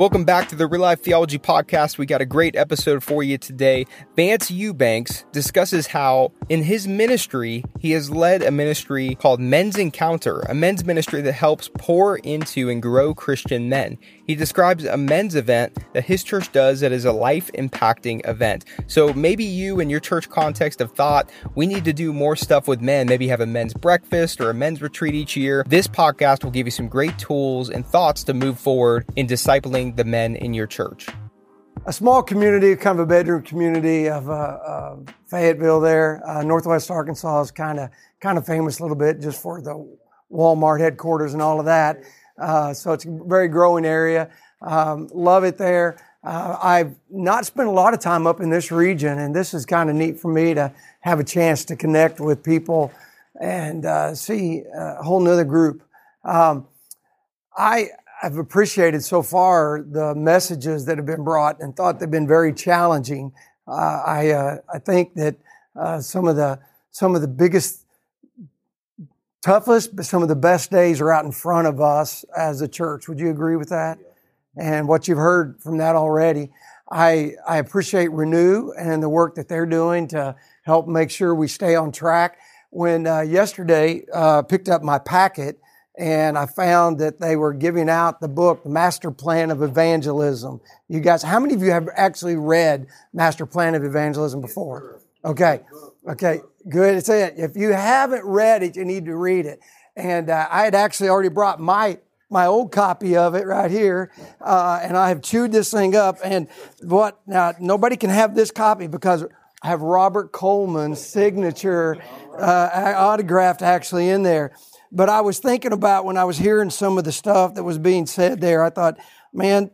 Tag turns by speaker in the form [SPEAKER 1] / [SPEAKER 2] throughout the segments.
[SPEAKER 1] Welcome back to the Real Life Theology Podcast. We got a great episode for you today. Vance Eubanks discusses how, in his ministry, he has led a ministry called Men's Encounter, a men's ministry that helps pour into and grow Christian men. He describes a men's event that his church does that is a life impacting event. So maybe you, in your church context, have thought we need to do more stuff with men, maybe have a men's breakfast or a men's retreat each year. This podcast will give you some great tools and thoughts to move forward in discipling the men in your church?
[SPEAKER 2] A small community, kind of a bedroom community of uh, uh, Fayetteville. There, uh, Northwest Arkansas is kind of kind of famous a little bit just for the Walmart headquarters and all of that. Uh, so it's a very growing area. Um, love it there. Uh, I've not spent a lot of time up in this region, and this is kind of neat for me to have a chance to connect with people and uh, see a whole nother group. Um, I I've appreciated so far the messages that have been brought and thought they've been very challenging. Uh, I uh, I think that uh, some of the some of the biggest, toughest, but some of the best days are out in front of us as a church. Would you agree with that? And what you've heard from that already, I I appreciate Renew and the work that they're doing to help make sure we stay on track. When uh, yesterday uh, picked up my packet and I found that they were giving out the book, The Master Plan of Evangelism. You guys, how many of you have actually read Master Plan of Evangelism before? Okay. Okay. Good. It's it. If you haven't read it, you need to read it. And uh, I had actually already brought my my old copy of it right here, uh, and I have chewed this thing up. And what now? Nobody can have this copy because I have Robert Coleman's signature uh, autographed actually in there. But I was thinking about when I was hearing some of the stuff that was being said there, I thought, man,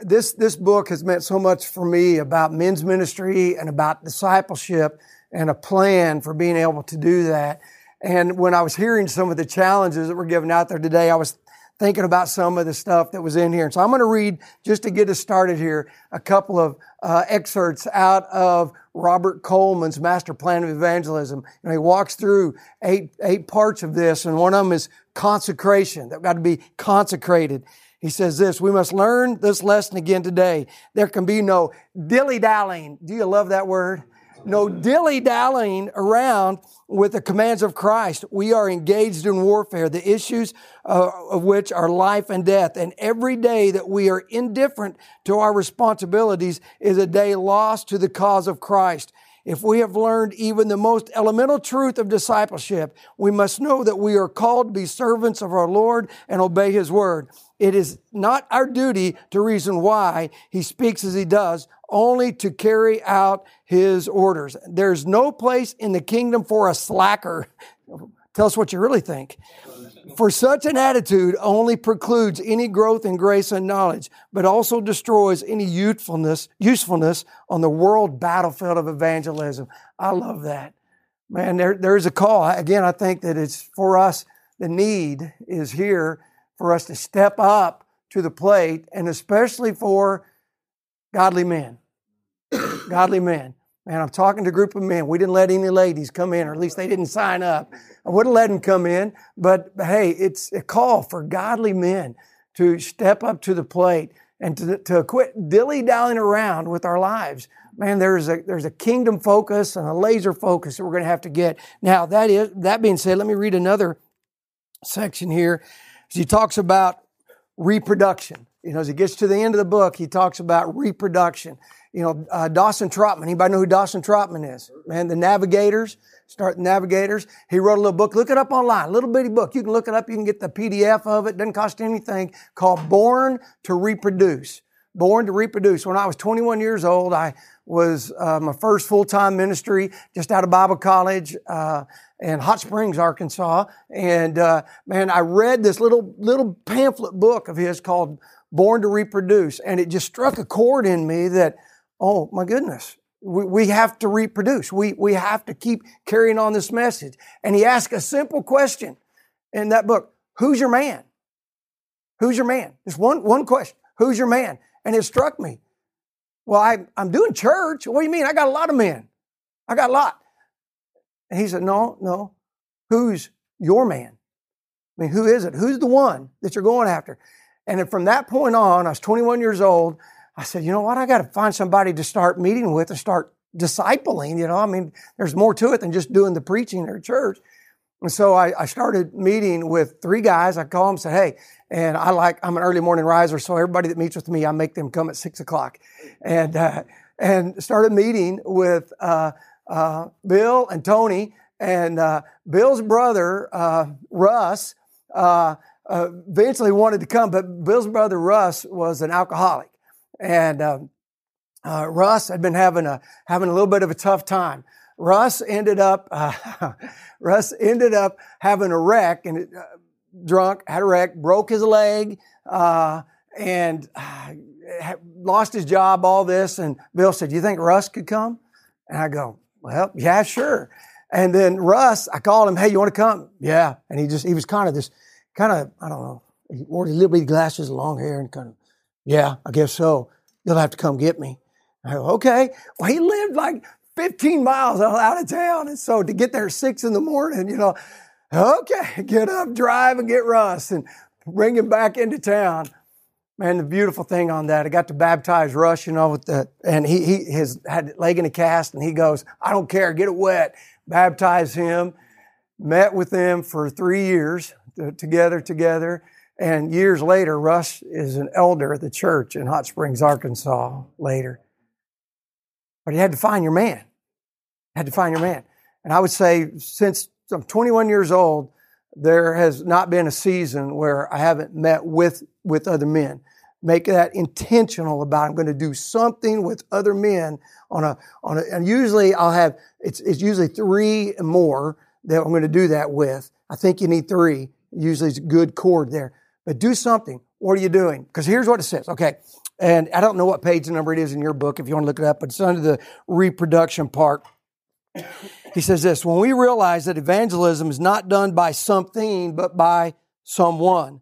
[SPEAKER 2] this, this book has meant so much for me about men's ministry and about discipleship and a plan for being able to do that. And when I was hearing some of the challenges that were given out there today, I was thinking about some of the stuff that was in here. And so I'm going to read, just to get us started here, a couple of uh, excerpts out of Robert Coleman's Master Plan of Evangelism. And he walks through eight, eight parts of this, and one of them is consecration. They've got to be consecrated. He says this, we must learn this lesson again today. There can be no dilly-dallying. Do you love that word? No dilly dallying around with the commands of Christ. We are engaged in warfare, the issues uh, of which are life and death. And every day that we are indifferent to our responsibilities is a day lost to the cause of Christ. If we have learned even the most elemental truth of discipleship, we must know that we are called to be servants of our Lord and obey His word. It is not our duty to reason why He speaks as He does, only to carry out His orders. There's no place in the kingdom for a slacker. Tell us what you really think. For such an attitude only precludes any growth in grace and knowledge, but also destroys any youthfulness, usefulness on the world battlefield of evangelism. I love that. Man, there, there's a call. Again, I think that it's for us, the need is here for us to step up to the plate, and especially for godly men. godly men. Man, I'm talking to a group of men. We didn't let any ladies come in, or at least they didn't sign up. I would have let them come in, but hey, it's a call for godly men to step up to the plate and to, to quit dilly dallying around with our lives. Man, there's a there's a kingdom focus and a laser focus that we're going to have to get. Now, that is that being said, let me read another section here. He talks about reproduction. You know, as he gets to the end of the book, he talks about reproduction you know, uh, Dawson Trotman. Anybody know who Dawson Trotman is? Man, the Navigators, start the Navigators. He wrote a little book. Look it up online, little bitty book. You can look it up. You can get the PDF of it. Doesn't cost anything. Called Born to Reproduce. Born to Reproduce. When I was 21 years old, I was uh, my first full-time ministry just out of Bible college uh, in Hot Springs, Arkansas. And uh, man, I read this little little pamphlet book of his called Born to Reproduce, and it just struck a chord in me that oh my goodness, we, we have to reproduce. We, we have to keep carrying on this message. And he asked a simple question in that book Who's your man? Who's your man? Just one, one question. Who's your man? And it struck me. Well, I, I'm doing church. What do you mean? I got a lot of men. I got a lot. And he said, No, no. Who's your man? I mean, who is it? Who's the one that you're going after? And from that point on, I was 21 years old. I said, you know what? I got to find somebody to start meeting with and start discipling. You know, I mean, there's more to it than just doing the preaching at church. And so I, I, started meeting with three guys. I call them said, Hey, and I like, I'm an early morning riser. So everybody that meets with me, I make them come at six o'clock and, uh, and started meeting with, uh, uh, Bill and Tony and, uh, Bill's brother, uh, Russ, uh, eventually wanted to come, but Bill's brother Russ was an alcoholic. And, um, Russ had been having a, having a little bit of a tough time. Russ ended up, uh, Russ ended up having a wreck and uh, drunk, had a wreck, broke his leg, uh, and uh, lost his job, all this. And Bill said, Do you think Russ could come? And I go, Well, yeah, sure. And then Russ, I called him, Hey, you want to come? Yeah. And he just, he was kind of this, kind of, I don't know, he wore little bitty glasses, and long hair, and kind of, Yeah, I guess so. You'll have to come get me. I go, okay. Well, he lived like 15 miles out of town. And so to get there at six in the morning, you know, okay, get up, drive and get Russ and bring him back into town. Man, the beautiful thing on that, I got to baptize Russ, you know, with the, and he, he, his had leg in a cast and he goes, I don't care, get it wet. Baptize him, met with them for three years together, together. And years later, Russ is an elder at the church in Hot Springs, Arkansas later. But you had to find your man. Had to find your man. And I would say since I'm 21 years old, there has not been a season where I haven't met with, with other men. Make that intentional about I'm going to do something with other men on a, on a, and usually I'll have, it's, it's usually three more that I'm going to do that with. I think you need three. Usually it's a good cord there. But do something. What are you doing? Because here's what it says. Okay. And I don't know what page number it is in your book if you want to look it up, but it's under the reproduction part. He says this when we realize that evangelism is not done by something, but by someone.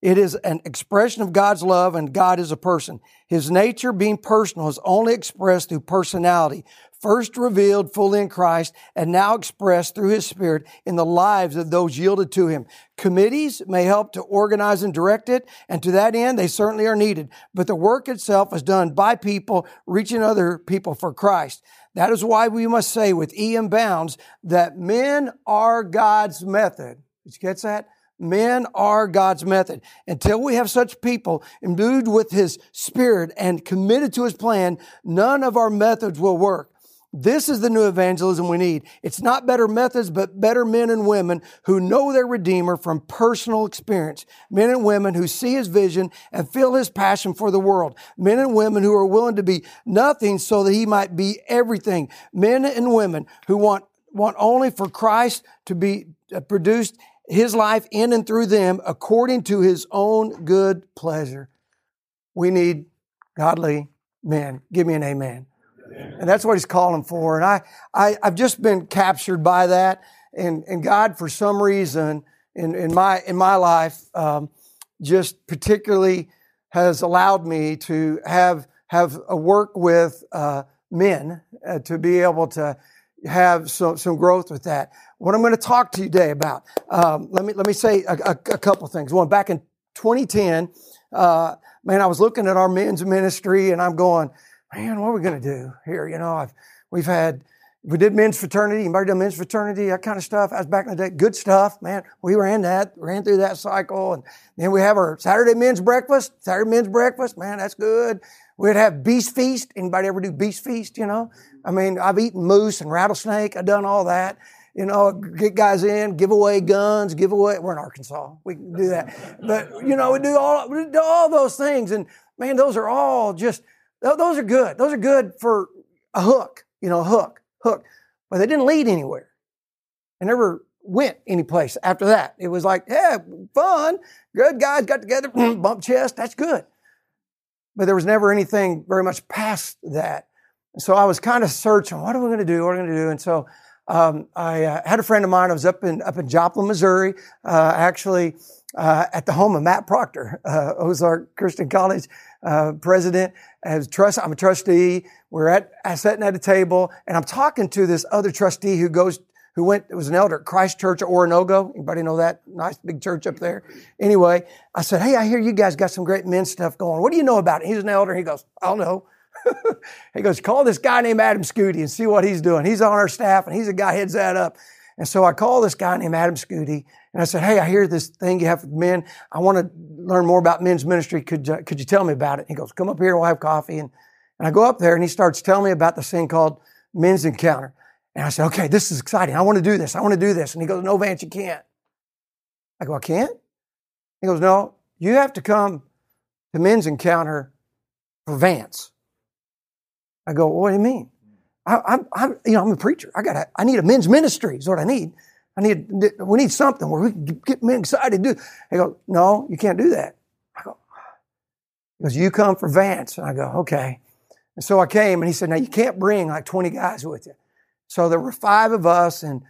[SPEAKER 2] It is an expression of God's love, and God is a person. His nature, being personal, is only expressed through personality, first revealed fully in Christ, and now expressed through His Spirit in the lives of those yielded to Him. Committees may help to organize and direct it, and to that end, they certainly are needed. But the work itself is done by people reaching other people for Christ. That is why we must say with E.M. Bounds that men are God's method. Did you catch that? Men are God's method. Until we have such people imbued with His Spirit and committed to His plan, none of our methods will work. This is the new evangelism we need. It's not better methods, but better men and women who know their Redeemer from personal experience. Men and women who see His vision and feel His passion for the world. Men and women who are willing to be nothing so that He might be everything. Men and women who want, want only for Christ to be uh, produced his life in and through them according to his own good pleasure. We need godly men. Give me an amen. amen. And that's what he's calling for. And I, I, I've just been captured by that. And, and God, for some reason, in, in my, in my life, um, just particularly has allowed me to have, have a work with, uh, men uh, to be able to have some, some growth with that. What I'm going to talk to you today about, um, let me let me say a, a, a, couple things. One, back in 2010, uh, man, I was looking at our men's ministry, and I'm going, man, what are we going to do here? You know, I've, we've had we did men's fraternity. Anybody done men's fraternity? That kind of stuff. That was back in the day. Good stuff, man. We ran that, ran through that cycle, and then we have our Saturday men's breakfast. Saturday men's breakfast, man, that's good. We'd have beast feast. Anybody ever do beast feast? You know, I mean, I've eaten moose and rattlesnake. I've done all that. You know, get guys in, give away guns, give away. We're in Arkansas. We can do that. But you know, we do all we do all those things, and man, those are all just those are good. Those are good for a hook. You know, hook, hook. But they didn't lead anywhere. I never went anyplace after that. It was like, yeah, fun, good guys got together, bump chest, that's good but there was never anything very much past that. So I was kind of searching, what are we going to do? What are we going to do? And so um, I uh, had a friend of mine. I was up in up in Joplin, Missouri, uh, actually uh, at the home of Matt Proctor, uh, Ozark Christian College uh, president. As trust, I'm a trustee. We're at I sitting at a table, and I'm talking to this other trustee who goes who went, was an elder at Christ Church at Oronogo. Anybody know that nice big church up there? Anyway, I said, Hey, I hear you guys got some great men's stuff going. What do you know about it? He's an elder. He goes, I don't know. he goes, call this guy named Adam Scooty and see what he's doing. He's on our staff and he's a guy heads that up. And so I called this guy named Adam Scooty and I said, Hey, I hear this thing you have for men. I want to learn more about men's ministry. Could you, could you tell me about it? He goes, come up here and we'll have coffee. And, and I go up there and he starts telling me about this thing called men's encounter. And I said, okay, this is exciting. I want to do this. I want to do this. And he goes, no, Vance, you can't. I go, I can't? He goes, no, you have to come to men's encounter for Vance. I go, what do you mean? I, am you know, I'm a preacher. I got, I need a men's ministry. Is what I need. I need, we need something where we can get men excited. To do. He goes, no, you can't do that. I go, goes, you come for Vance. And I go, okay. And so I came, and he said, now you can't bring like 20 guys with you. So there were five of us in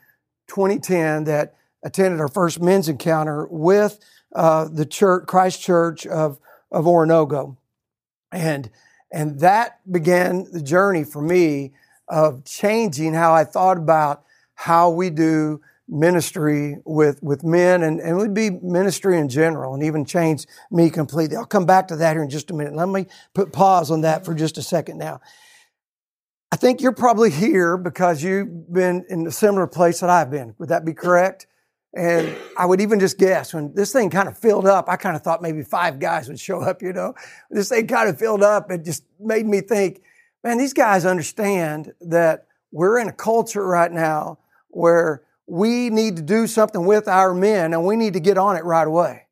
[SPEAKER 2] 2010 that attended our first men's encounter with uh, the church, Christ Church of of Oronogo, and and that began the journey for me of changing how I thought about how we do ministry with, with men and, and it would be ministry in general and even change me completely. I'll come back to that here in just a minute. Let me put pause on that for just a second now. I think you're probably here because you've been in a similar place that I've been. Would that be correct? And I would even just guess when this thing kind of filled up, I kind of thought maybe five guys would show up, you know. This thing kind of filled up. It just made me think, man, these guys understand that we're in a culture right now where we need to do something with our men and we need to get on it right away.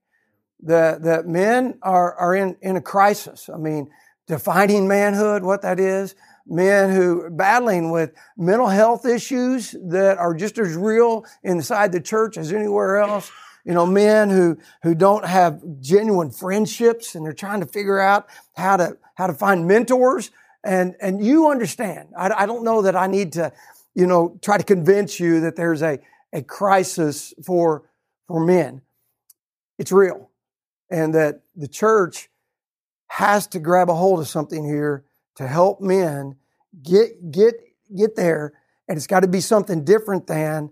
[SPEAKER 2] The, the men are, are in, in a crisis. I mean, defining manhood, what that is, men who are battling with mental health issues that are just as real inside the church as anywhere else. You know, men who, who don't have genuine friendships and they're trying to figure out how to, how to find mentors. And, and you understand. I, I don't know that I need to you know, try to convince you that there's a, a crisis for, for men. It's real. And that the church has to grab a hold of something here to help men get, get, get there. And it's got to be something different than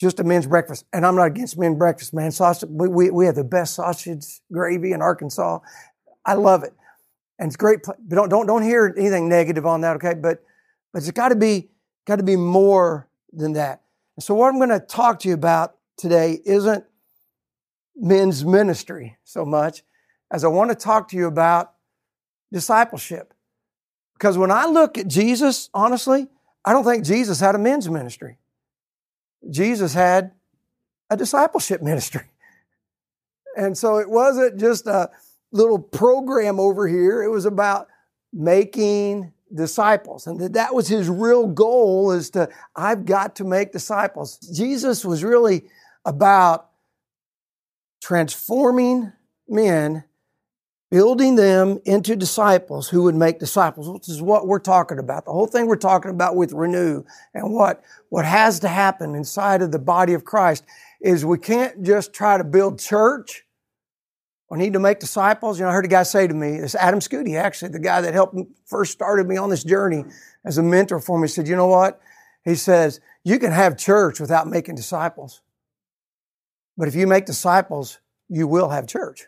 [SPEAKER 2] just a men's breakfast. And I'm not against men's breakfast, man. Sausage, we, we, have the best sausage gravy in Arkansas. I love it. And it's great. But Don't, don't, don't hear anything negative on that, okay? But, but it's got to be, got to be more than that. And so, what I'm going to talk to you about today isn't men's ministry so much as I want to talk to you about discipleship. Because when I look at Jesus, honestly, I don't think Jesus had a men's ministry. Jesus had a discipleship ministry. And so it wasn't just a little program over here, it was about making disciples and that that was his real goal is to i've got to make disciples jesus was really about transforming men building them into disciples who would make disciples which is what we're talking about the whole thing we're talking about with renew and what what has to happen inside of the body of christ is we can't just try to build church We need to make disciples. You know, I heard a guy say to me, it's Adam Scooty, actually, the guy that helped first started me on this journey as a mentor for me. Said, you know what? He says, you can have church without making disciples. But if you make disciples, you will have church.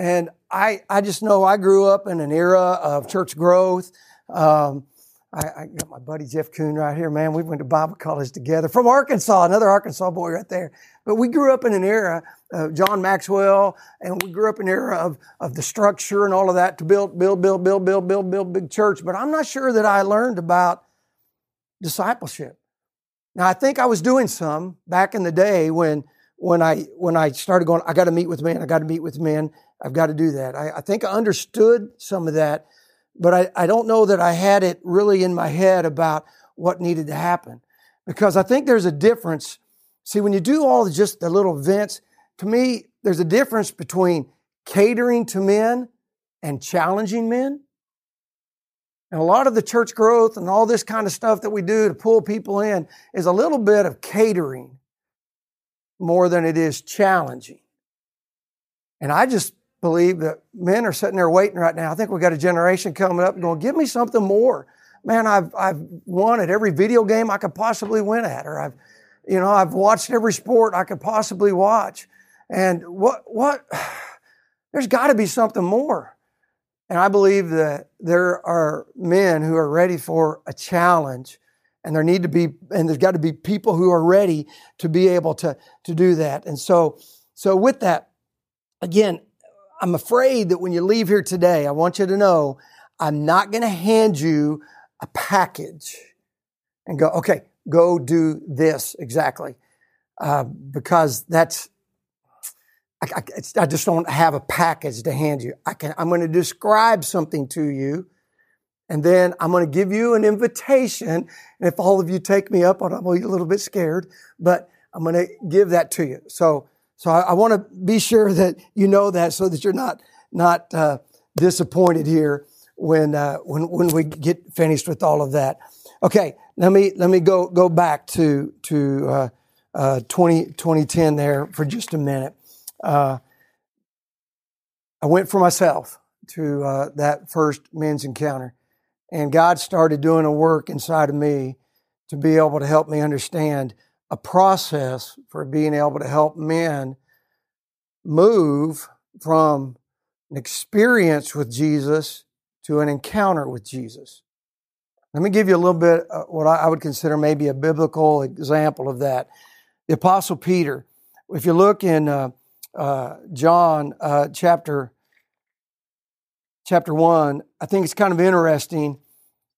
[SPEAKER 2] And I, I just know I grew up in an era of church growth. Um, I, I, got my buddy Jeff Kuhn right here, man. We went to Bible college together from Arkansas, another Arkansas boy right there. But we grew up in an era of John Maxwell, and we grew up in an era of, of the structure and all of that to build, build, build, build, build, build, build big church. But I'm not sure that I learned about discipleship. Now, I think I was doing some back in the day when when I when I started going, I got to meet with men, I got to meet with men, I've got to do that. I, I think I understood some of that but I, I don't know that I had it really in my head about what needed to happen. Because I think there's a difference. See, when you do all just the little events, to me, there's a difference between catering to men and challenging men. And a lot of the church growth and all this kind of stuff that we do to pull people in is a little bit of catering more than it is challenging. And I just believe that men are sitting there waiting right now. I think we've got a generation coming up going, give me something more. man, I've, I've won at every video game I could possibly win at, or I've, you know, I've watched every sport I could possibly watch. And what, what, there's got to be something more. And I believe that there are men who are ready for a challenge and there need to be, and there's got to be people who are ready to be able to, to do that. And so, so with that, again, I'm afraid that when you leave here today, I want you to know I'm not going to hand you a package and go, okay, go do this exactly. Uh, because that's, I, I, I, just don't have a package to hand you. I can, I'm going to describe something to you and then I'm going to give you an invitation. And if all of you take me up on it, I'm a little bit scared, but I'm going to give that to you. So, so I, I want to be sure that you know that so that you're not, not, uh, disappointed here when, uh, when, when we get finished with all of that. Okay. Let me, let me go, go back to, to, uh, uh, 20, 2010 there for just a minute. Uh, I went for myself to, uh, that first men's encounter and God started doing a work inside of me to be able to help me understand a process for being able to help men move from an experience with Jesus to an encounter with Jesus. Let me give you a little bit uh, what I would consider maybe a biblical example of that. The Apostle Peter, if you look in uh, uh, John uh, chapter chapter 1, I think it's kind of interesting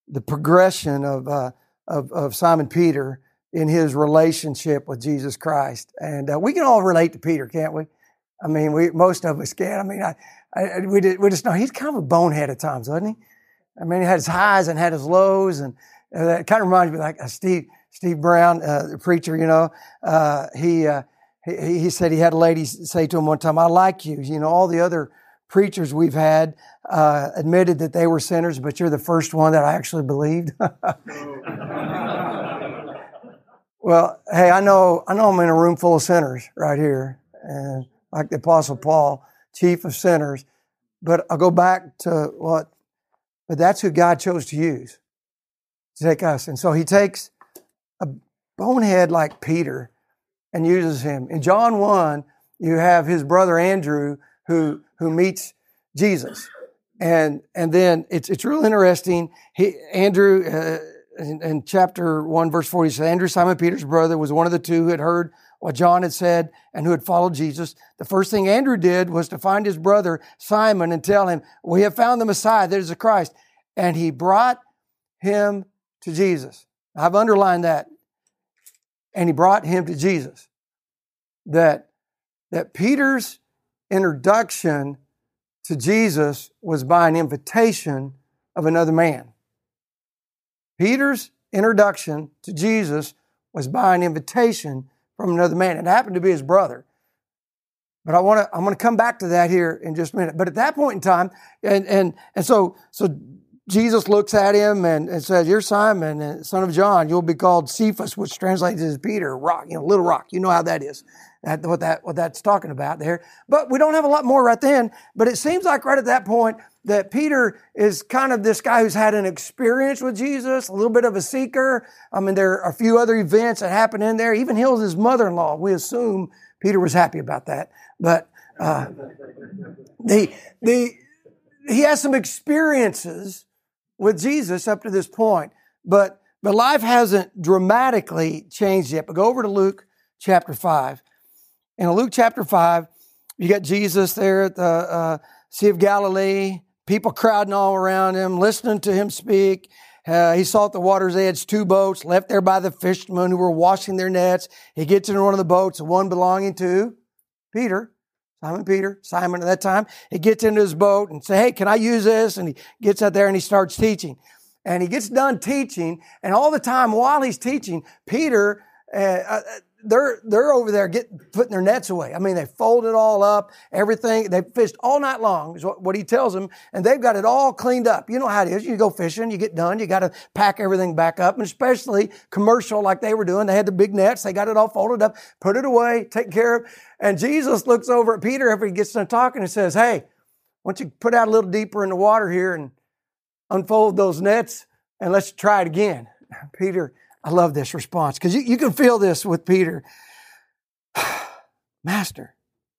[SPEAKER 2] the progression of, uh, of, of, Simon Peter in his relationship with Jesus Christ. And uh, we can all relate to Peter, can't we? I mean, we most of us can. I mean, I, I, we, did, we just know he's kind of a bonehead at times, doesn't he? I mean, he had his highs and had his lows, and uh, that kind of reminds me like uh, Steve Steve Brown, uh, the preacher. You know, uh, he, he he said he had a lady say to him one time, "I like you." You know, all the other preachers we've had uh, admitted that they were sinners, but you're the first one that I actually believed. well, hey, I know I know I'm in a room full of sinners right here, and like the Apostle Paul, chief of sinners. But I'll go back to what, but that's who God chose to use to take us, and so He takes a bonehead like Peter and uses him. In John one, you have his brother Andrew who who meets Jesus. And, and then it's, it's real interesting. He, Andrew, uh, in, in, chapter 1, verse 40, says, Andrew, Simon Peter's brother, was one of the two who had heard what John had said and who had followed Jesus. The first thing Andrew did was to find his brother Simon and tell him, We have found the Messiah, that is the Christ. And he brought him to Jesus. I've underlined that. And he brought him to Jesus. That, that Peter's introduction to Jesus was by an invitation of another man. Peter's introduction to Jesus was by an invitation from another man. It happened to be his brother. But I want to I'm going to come back to that here in just a minute. But at that point in time, and and and so so Jesus looks at him and, and says, You're Simon, uh, son of John. You'll be called Cephas, which translates as Peter, rock, you know, little rock. You know how that is. That, what that what that's talking about there. But we don't have a lot more right then. But it seems like right at that point that Peter is kind of this guy who's had an experience with Jesus, a little bit of a seeker. I mean, there are a few other events that happen in there. Even heals his mother-in-law. We assume Peter was happy about that. But uh, the the he has some experiences with Jesus up to this point, but but life hasn't dramatically changed yet. But go over to Luke chapter five. In Luke chapter 5, you got Jesus there at the uh, Sea of Galilee, people crowding all around him, listening to him speak. Uh, he saw at the water's edge two boats left there by the fishermen who were washing their nets. He gets into one of the boats, the one belonging to Peter, Simon Peter, Simon at that time. He gets into his boat and say, Hey, can I use this? And he gets out there and he starts teaching. And he gets done teaching. And all the time while he's teaching, Peter, uh, uh they're they're over there getting putting their nets away. I mean, they fold it all up, everything. They fished all night long, is what, what he tells them, and they've got it all cleaned up. You know how it is. You go fishing, you get done, you got to pack everything back up, and especially commercial like they were doing. They had the big nets, they got it all folded up, put it away, take care of. And Jesus looks over at Peter after he gets done talking and says, "Hey, why don't you put out a little deeper in the water here and unfold those nets?" and let's try it again. Peter, I love this response because you, you can feel this with Peter. Master,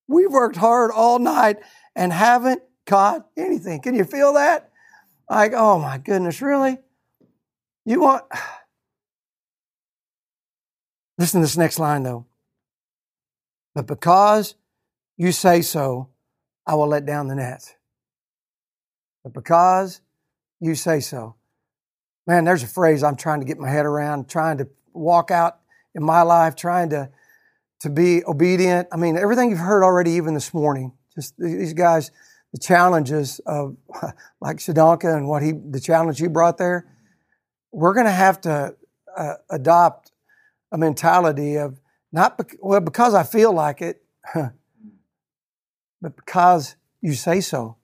[SPEAKER 2] we've worked hard all night and haven't caught anything. Can you feel that? Like, oh my goodness, really? You want. Listen to this next line though. But because you say so, I will let down the nets. But because you say so. Man, there's a phrase I'm trying to get my head around, trying to walk out in my life, trying to, to be obedient. I mean, everything you've heard already, even this morning, just these guys, the challenges of like Shadonka and what he, the challenge he brought there, we're going to have to uh, adopt a mentality of not, be- well, because I feel like it, but because you say so.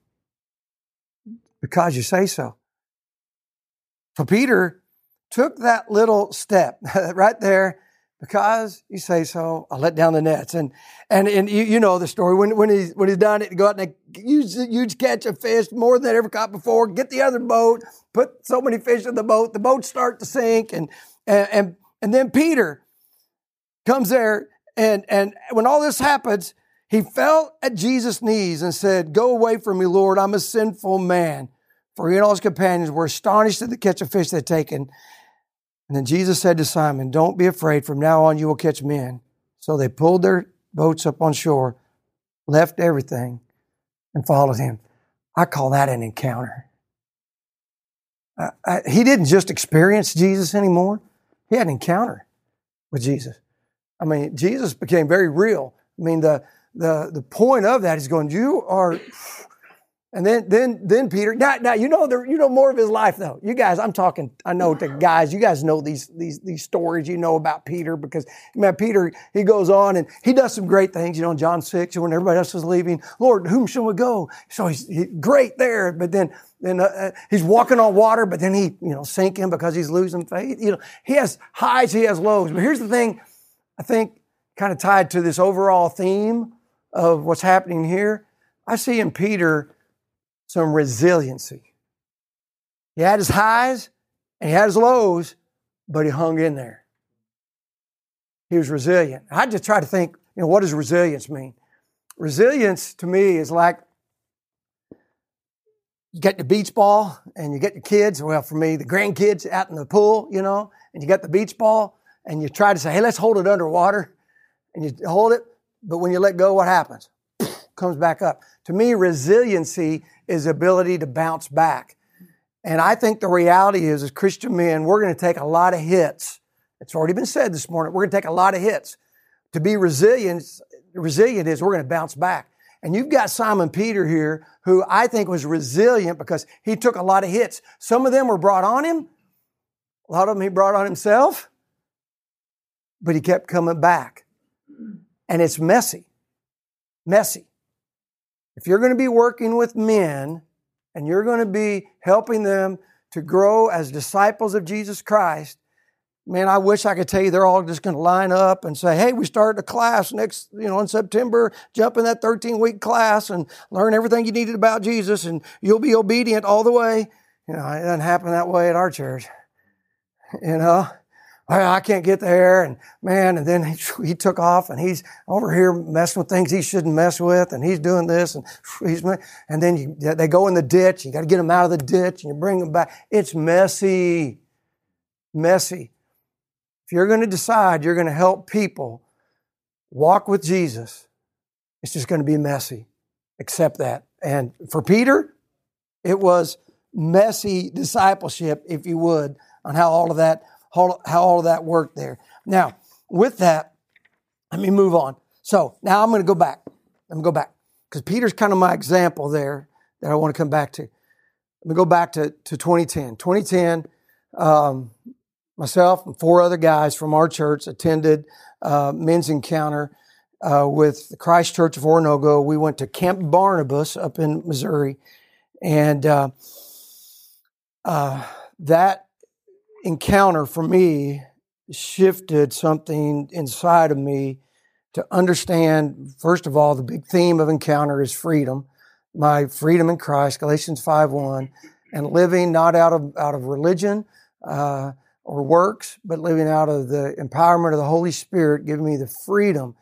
[SPEAKER 2] Because you say so. So Peter took that little step right there because you say so, I'll let down the nets. And and and you, you know the story when when he's when he's done it, go out and use huge catch of fish more than ever caught before. Get the other boat, put so many fish in the boat, the boat start to sink, and and and, and then Peter comes there, and and when all this happens, he fell at Jesus' knees and said, "Go away from me, Lord. I'm a sinful man." For he and all his companions were astonished at the catch of fish they'd taken. And then Jesus said to Simon, Don't be afraid. From now on, you will catch men. So they pulled their boats up on shore, left everything, and followed him. I call that an encounter. I, I, he didn't just experience Jesus anymore, he had an encounter with Jesus. I mean, Jesus became very real. I mean, the, the, the point of that is going, You are and then, then, then Peter. Now, now you know you know more of his life though. You guys, I'm talking. I know the guys. You guys know these these these stories. You know about Peter because man, Peter he goes on and he does some great things. You know, in John six when everybody else is leaving, Lord, whom shall we go? So he's he, great there, but then then uh, uh, he's walking on water, but then he you know sinking because he's losing faith. You know, he has highs, he has lows. But here's the thing, I think kind of tied to this overall theme of what's happening here. I see in Peter some resiliency. He had his highs and he had his lows, but he hung in there. He was resilient. I just try to think, you know, what does resilience mean? Resilience to me is like you get the beach ball and you get the kids, well, for me, the grandkids out in the pool, you know, and you got the beach ball and you try to say, hey, let's hold it underwater. And you hold it, but when you let go, what happens? Comes back up. To me, resiliency is ability to bounce back. And I think the reality is, as Christian men, we're going to take a lot of hits. It's already been said this morning. We're going to take a lot of hits. To be resilient, resilient is we're going to bounce back. And you've got Simon Peter here, who I think was resilient because he took a lot of hits. Some of them were brought on him. A lot of them he brought on himself. But he kept coming back. And it's messy. Messy. If you're going to be working with men and you're going to be helping them to grow as disciples of Jesus Christ, man, I wish I could tell you they're all just going to line up and say, hey, we start a class next, you know, in September, jump in that 13 week class and learn everything you needed about Jesus and you'll be obedient all the way. You know, it doesn't happen that way at our church. You know, I can't get there. And man, and then he, he, took off and he's over here messing with things he shouldn't mess with. And he's doing this and he's, and then you, they go in the ditch. You got to get them out of the ditch and you bring them back. It's messy. Messy. If you're going to decide you're going to help people walk with Jesus, it's just going to be messy. Accept that. And for Peter, it was messy discipleship, if you would, on how all of that how, how all of that worked there. Now, with that, let me move on. So now I'm going to go back. Let me go back because Peter's kind of my example there that I want to come back to. Let me go back to, to 2010. 2010, um, myself and four other guys from our church attended uh, men's encounter uh, with the Christ Church of Oronogo. We went to Camp Barnabas up in Missouri, and uh, uh that encounter for me shifted something inside of me to understand, first of all, the big theme of encounter is freedom, my freedom in Christ, Galatians 5 1, and living not out of, out of religion, uh, or works, but living out of the empowerment of the Holy Spirit, giving me the freedom.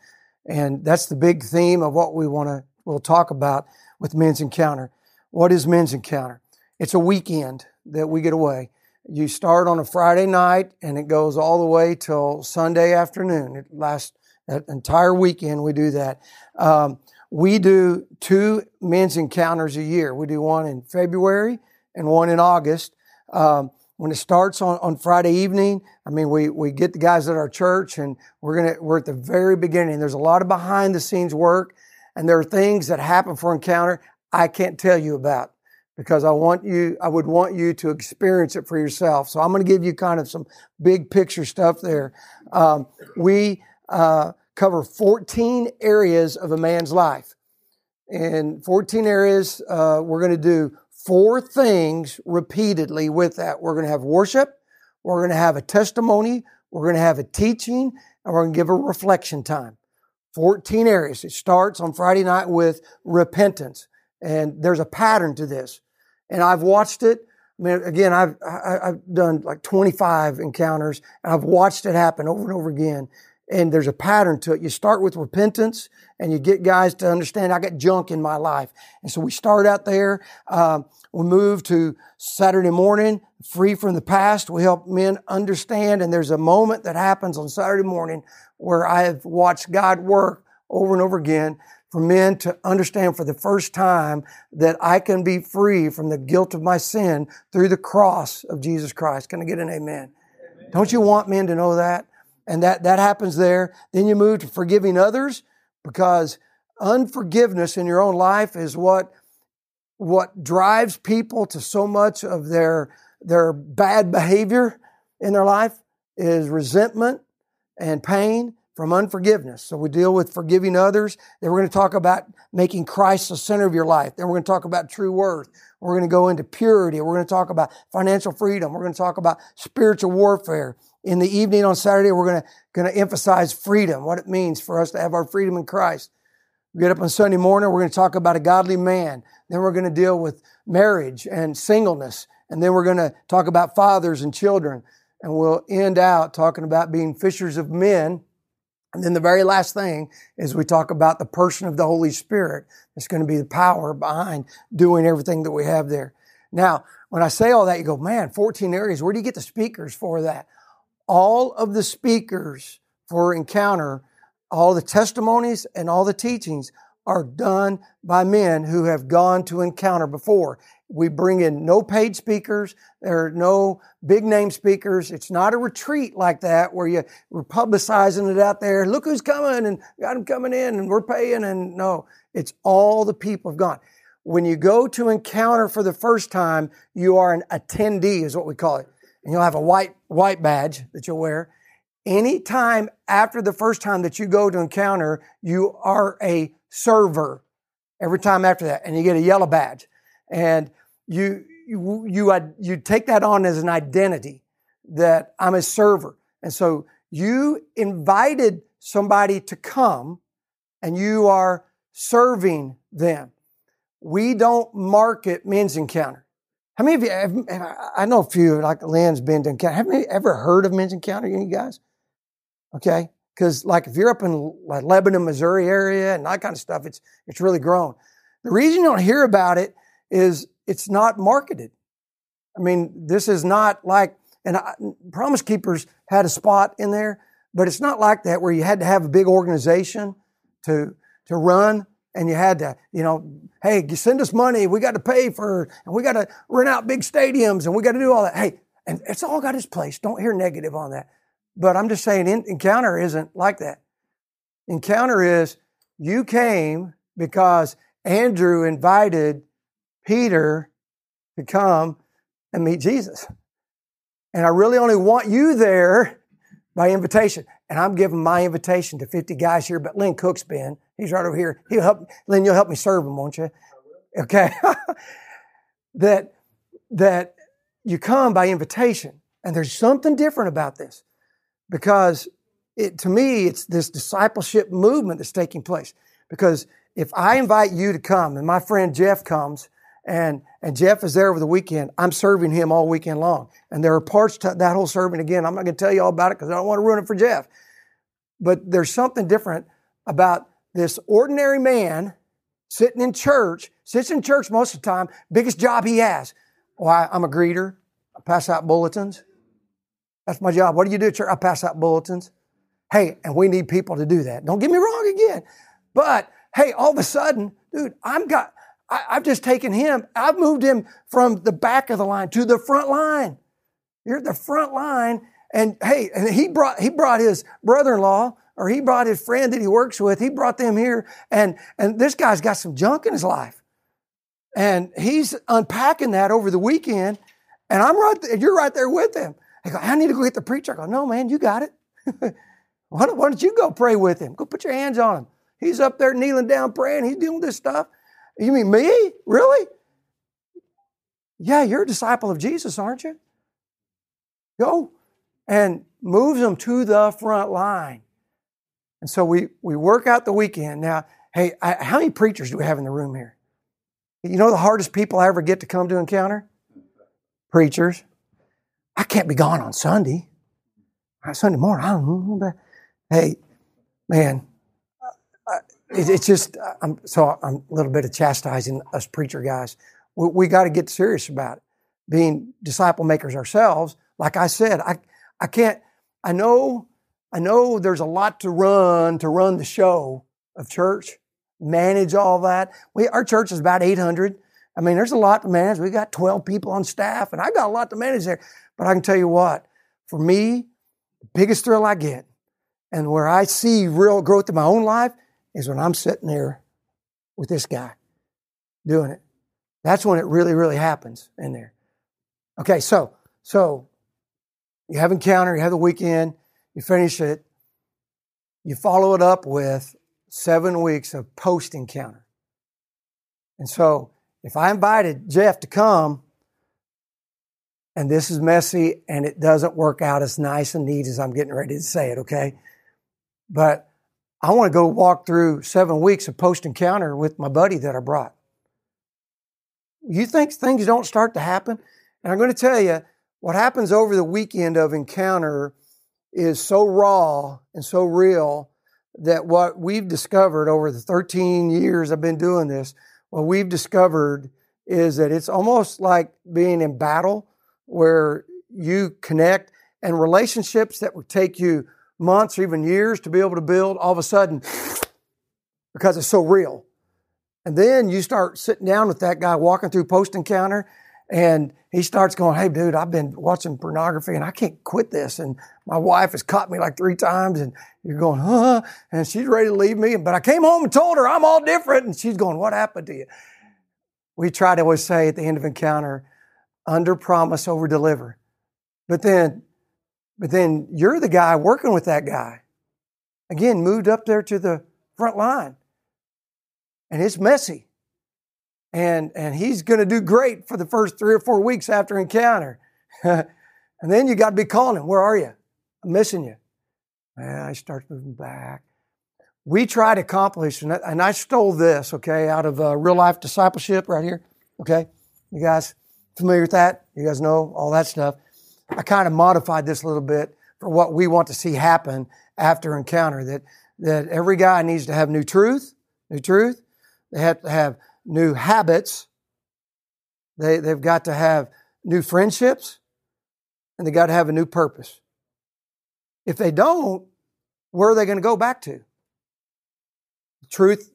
[SPEAKER 2] And that's the big theme of what we want to, we'll talk about with Men's Encounter. What is Men's Encounter? It's a weekend that we get away. You start on a Friday night and it goes all the way till Sunday afternoon. It lasts that entire weekend. We do that. Um, we do two men's encounters a year. We do one in February and one in August. Um, when it starts on, on Friday evening, I mean, we, we get the guys at our church and we're gonna, we're at the very beginning. There's a lot of behind the scenes work and there are things that happen for encounter I can't tell you about because I want you, I would want you to experience it for yourself. So I'm going to give you kind of some big picture stuff there. Um, we, uh, cover 14 areas of a man's life. In 14 areas, uh, we're going to do four things repeatedly with that. We're going to have worship, we're going to have a testimony, we're going to have a teaching, and we're going to give a reflection time. 14 areas. It starts on Friday night with repentance. And there's a pattern to this. And I've watched it. I mean, again, I've, I, have i have done like 25 encounters and I've watched it happen over and over again and there's a pattern to it. You start with repentance and you get guys to understand I got junk in my life. And so we start out there. Um, we move to Saturday morning, free from the past. We help men understand. And there's a moment that happens on Saturday morning where I have watched God work over and over again for men to understand for the first time that I can be free from the guilt of my sin through the cross of Jesus Christ. Can I get an amen? amen. Don't you want men to know that? and that, that happens there. Then you move to forgiving others because unforgiveness in your own life is what, what drives people to so much of their, their bad behavior in their life is resentment and pain from unforgiveness. So we deal with forgiving others. Then we're going to talk about making Christ the center of your life. Then we're going to talk about true worth. We're going to go into purity. We're going to talk about financial freedom. We're going to talk about spiritual warfare in the evening on Saturday, we're going to, going to emphasize freedom, what it means for us to have our freedom in Christ. We get up on Sunday morning, we're going to talk about a godly man. Then we're going to deal with marriage and singleness. And then we're going to talk about fathers and children. And we'll end out talking about being fishers of men. And then the very last thing is we talk about the person of the Holy Spirit. It's going to be the power behind doing everything that we have there. Now, when I say all that, you go, man, 14 areas. Where do you get the speakers for that? all of the speakers for Encounter, all the testimonies and all the teachings are done by men who have gone to Encounter before. We bring in no paid speakers. There are no big name speakers. It's not a retreat like that where you, we're publicizing it out there. Look who's coming and got them coming in and we're paying. And no, it's all the people have gone. When you go to encounter for the first time, you are an attendee is what we call it and you'll have a white white badge that you'll wear. Anytime after the first time that you go to encounter, you are a server. Every time after that, and you get a yellow badge, and you you you you take that on as an identity that I'm a server, and so you invited somebody to come, and you are serving them. We don't market men's encounter. How many of you, have, I know a few, like Lynn's been to encounter. Have you ever heard of men's encounter, you guys? Okay. Because like if you're up in like Lebanon, Missouri area and that kind of stuff, it's, it's really grown. The reason you don't hear about it is it's not marketed. I mean, this is not like, and I, Promise Keepers had a spot in there, but it's not like that where you had to have a big organization to, to run and you had to, you know, hey, send us money. We got to pay for, and we got to rent out big stadiums and we got to do all that. Hey, and it's all got its place. Don't hear negative on that. But I'm just saying, encounter isn't like that. Encounter is you came because Andrew invited Peter to come and meet Jesus. And I really only want you there by invitation. And I'm giving my invitation to 50 guys here, but Lynn Cook's been. He's right over here. He'll help, Lynn, you'll help me serve him, won't you? Okay. that, that you come by invitation. And there's something different about this because it, to me, it's this discipleship movement that's taking place. Because if I invite you to come and my friend Jeff comes And, and Jeff is there over the weekend. I'm serving him all weekend long. And there are parts to that whole serving again. I'm not going to tell you all about it because I don't want to ruin it for Jeff. But there's something different about this ordinary man sitting in church, sits in church most of the time, biggest job he has. Why? I'm a greeter. I pass out bulletins. That's my job. What do you do at church? I pass out bulletins. Hey, and we need people to do that. Don't get me wrong again. But hey, all of a sudden, dude, I'm got I, have just taken him, I've moved him from the back of the line to the front line. You're at the front line, and hey, and he brought he brought his brother-in-law or he brought his friend that he works with, he brought them here, and and this guy's got some junk in his life. And he's unpacking that over the weekend, and I'm right there, you're right there with him. I go, I need to go get the preacher. I go, no, man, you got it. why, don't, why don't you go pray with him? Go put your hands on him. He's up there kneeling down praying. He's doing this stuff. You mean me? Really? Yeah, you're a disciple of Jesus, aren't you? Go and moves them to the front line. And so we, we work out the weekend. Now, hey, I, how many preachers do we have in the room here? You know the hardest people I ever get to come to encounter? Preachers. I can't be gone on Sunday. Uh, Sunday morning, I don't know. Hey, man, it's just I'm so I'm a little bit of chastising us preacher guys. We, we got to get serious about it. Being disciple makers ourselves. Like I said, I I can't. I know I know there's a lot to run to run the show of church, manage all that. We our church is about 800. I mean, there's a lot to manage. We got 12 people on staff, and I got a lot to manage there. But I can tell you what, for me, the biggest thrill I get, and where I see real growth in my own life is when I'm sitting there with this guy doing it. That's when it really, really happens in there. Okay, so so you have encounter, you have the weekend, you finish it, you follow it up with seven weeks of post encounter. And so if I invited Jeff to come, and this is messy and it doesn't work out as nice and neat as I'm getting ready to say it, okay? But I want to go walk through seven weeks of post encounter with my buddy that I brought. You think things don't start to happen? And I'm going to tell you what happens over the weekend of encounter is so raw and so real that what we've discovered over the 13 years I've been doing this, what we've discovered is that it's almost like being in battle where you connect and relationships that would take you months or even years to be able to build, all of a sudden, because it's so real. And then you start sitting down with that guy walking through post encounter, and he starts going, Hey, dude, I've been watching pornography and I can't quit this. And my wife has caught me like three times, and you're going, Huh? And she's ready to leave me. But I came home and told her I'm all different. And she's going, What happened to you? We try to always say at the end of encounter, under promise, over deliver. But then but then you're the guy working with that guy. Again, moved up there to the front line. And it's messy. And, and he's going to do great for the first three or four weeks after encounter. and then you got to be calling him, Where are you? I'm missing you. And I start moving back. We try to accomplish, and I, and I stole this, okay, out of uh, real life discipleship right here. Okay. You guys familiar with that? You guys know all that stuff. I kind of modified this a little bit for what we want to see happen after encounter. That that every guy needs to have new truth, new truth. They have to have new habits. They they've got to have new friendships, and they got to have a new purpose. If they don't, where are they going to go back to? Truth,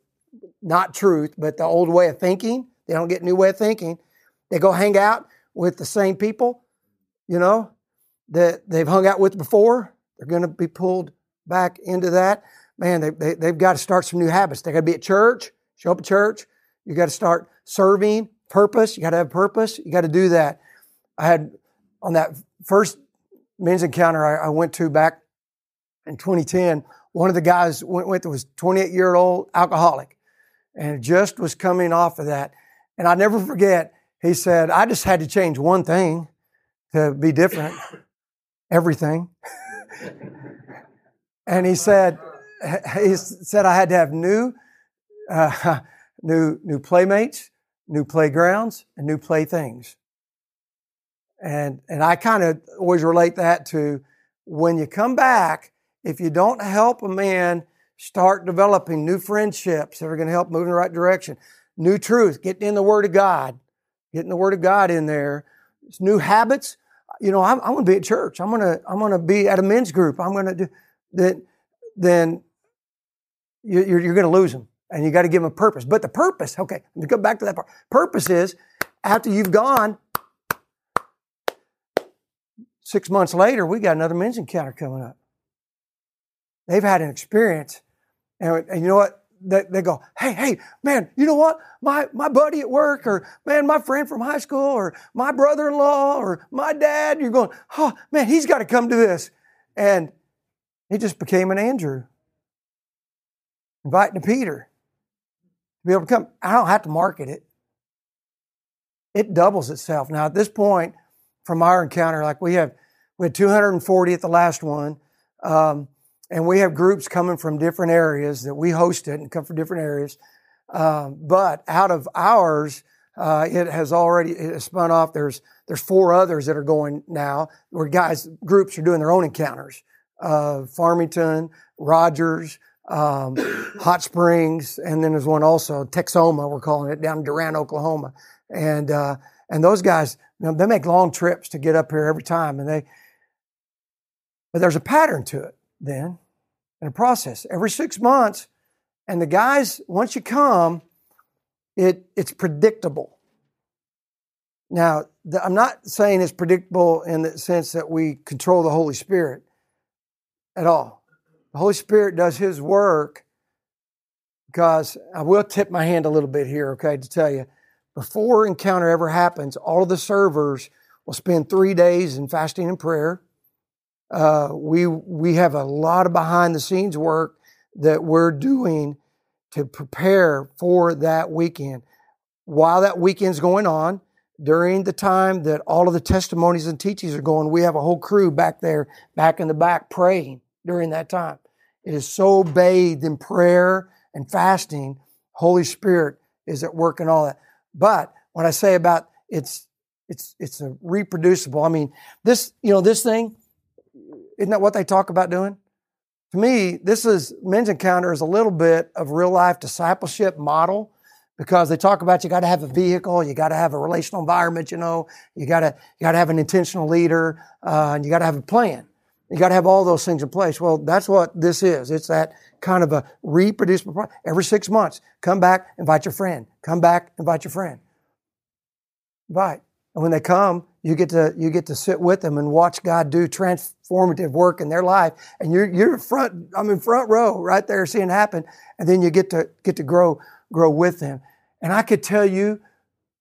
[SPEAKER 2] not truth, but the old way of thinking. They don't get new way of thinking. They go hang out with the same people you know, that they've hung out with before. They're going to be pulled back into that. Man, they, they, they've got to start some new habits. They got to be at church, show up at church. You got to start serving, purpose. You got to have purpose. You got to do that. I had on that first men's encounter I, I went to back in 2010. One of the guys went with was 28 year old alcoholic, and just was coming off of that. And I never forget. He said, "I just had to change one thing." To be different, everything. and he said, he said I had to have new, uh, new, new playmates, new playgrounds, and new playthings. And, and I kind of always relate that to when you come back, if you don't help a man start developing new friendships that are going to help move in the right direction, new truth, getting in the Word of God, getting the Word of God in there, new habits. You know, I'm, I'm going to be at church. I'm going to I'm going to be at a men's group. I'm going to do that. Then you're, you're going to lose them, and you got to give them a purpose. But the purpose, okay, let me go back to that part. Purpose is after you've gone. Six months later, we got another men's encounter coming up. They've had an experience, and, and you know what? They, they go, hey, hey, man, you know what? My, my buddy at work, or man, my friend from high school, or my brother in law, or my dad, you're going, oh, man, he's got to come to this. And he just became an Andrew, inviting Peter to be able to come. I don't have to market it, it doubles itself. Now, at this point, from our encounter, like we have, we had 240 at the last one. Um, and we have groups coming from different areas that we hosted and come from different areas. Um, but out of ours, uh, it has already it has spun off. There's there's four others that are going now, where guys groups are doing their own encounters. Uh, Farmington, Rogers, um, Hot Springs, and then there's one also Texoma. We're calling it down in Durant, Oklahoma, and uh, and those guys you know, they make long trips to get up here every time, and they. But there's a pattern to it then in a process every six months. And the guys, once you come, it, it's predictable. Now, the, I'm not saying it's predictable in the sense that we control the Holy Spirit at all. The Holy Spirit does His work because I will tip my hand a little bit here, okay, to tell you. Before encounter ever happens, all of the servers will spend three days in fasting and prayer. Uh, we we have a lot of behind the scenes work that we're doing to prepare for that weekend. While that weekend's going on, during the time that all of the testimonies and teachings are going, we have a whole crew back there, back in the back, praying during that time. It is so bathed in prayer and fasting. Holy Spirit is at work and all that. But what I say about it's it's it's a reproducible. I mean, this you know this thing isn't that what they talk about doing? To me, this is men's encounter is a little bit of real life discipleship model because they talk about you got to have a vehicle, you got to have a relational environment, you know, you got to you got to have an intentional leader, uh, and you got to have a plan. You got to have all those things in place. Well, that's what this is. It's that kind of a reproducible. Every six months, come back, invite your friend. Come back, invite your friend. Invite. And when they come, you get to you get to sit with them and watch God do transformative work in their life. And you're you're front, I'm in front row right there seeing happen. And then you get to get to grow, grow with them. And I could tell you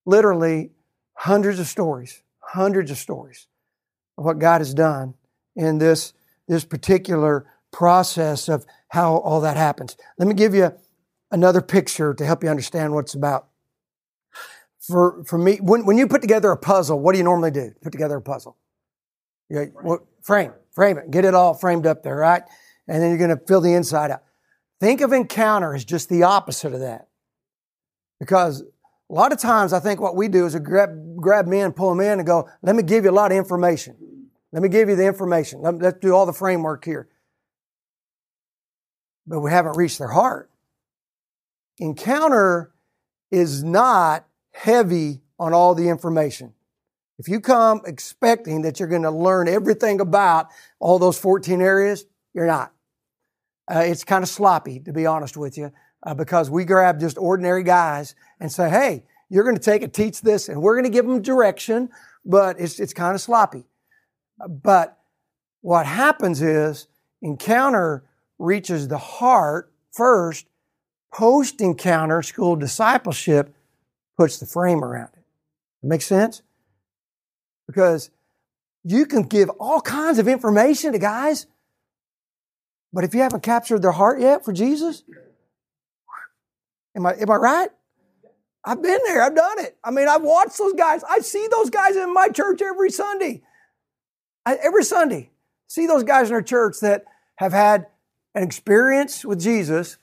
[SPEAKER 2] literally hundreds of stories, hundreds of stories of what God has done in this, this particular process of how all that happens. Let me give you another picture to help you understand what it's about for, for me, when, when you put together a puzzle, what do you normally do? Put together a puzzle. Yeah, well, frame, frame it, get it all framed up there, right? And then you're going to fill the inside out. Think of encounter as just the opposite of that. Because a lot of times I think what we do is we grab, grab men, pull them in and go, let me give you a lot of information. Let me give you the information. Let, let's do all the framework here. But we haven't reached their heart. Encounter is not heavy on all the information. If you come expecting that you're going to learn everything about all those 14 areas, you're not. Uh, it's kind of sloppy, to be honest with you, uh, because we grab just ordinary guys and say, hey, you're going to take and teach this, and we're going to give them direction, but it's, it's kind of sloppy. But what happens is encounter reaches the heart first, post encounter school discipleship puts the frame around it. Make sense? Because you can give all kinds of information to guys, but if you haven't captured their heart yet for Jesus, am I, am I right? I've been there. I've done it. I mean, I've watched those guys. I see those guys in my church every Sunday. I, every Sunday, see those guys in our church that have had an experience with Jesus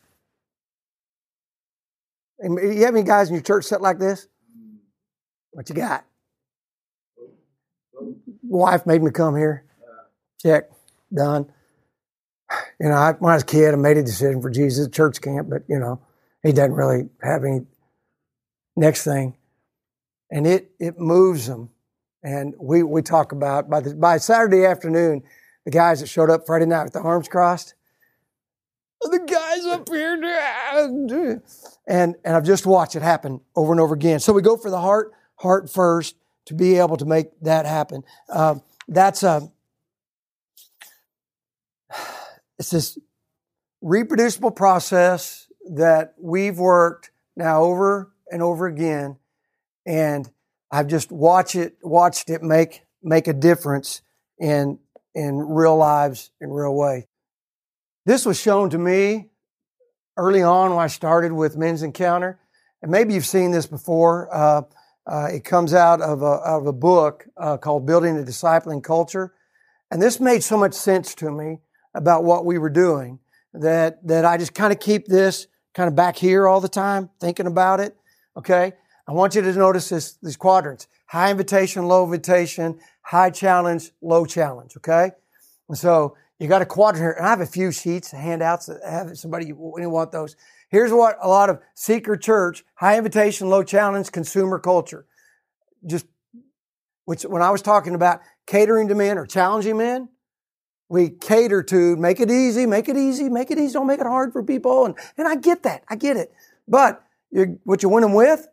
[SPEAKER 2] you have any guys in your church sit like this? What you got? Wife made me come here. Check. Done. You know, I, when I was a kid, I made a decision for Jesus, at church camp, but, you know, he doesn't really have any next thing. And it, it moves them. And we, we talk about by the, by Saturday afternoon, the guys that showed up Friday night with the arms crossed, the guys up here, and, and I've just watched it happen over and over again. So we go for the heart, heart first to be able to make that happen. Um, that's a, it's this reproducible process that we've worked now over and over again. And I've just watched it, watched it make, make a difference in, in real lives in real way. This was shown to me early on when I started with Men's Encounter. And maybe you've seen this before. Uh, uh, it comes out of a, of a book uh, called Building a Discipling Culture. And this made so much sense to me about what we were doing that, that I just kind of keep this kind of back here all the time, thinking about it. Okay. I want you to notice this, these quadrants. High invitation, low invitation, high challenge, low challenge. Okay. And so you got a quadrant here, and I have a few sheets, handouts that have somebody you want those. Here's what a lot of seeker church, high invitation, low challenge, consumer culture. Just which when I was talking about catering to men or challenging men, we cater to make it easy, make it easy, make it easy, don't make it hard for people. And, and I get that. I get it. But you, what you win them with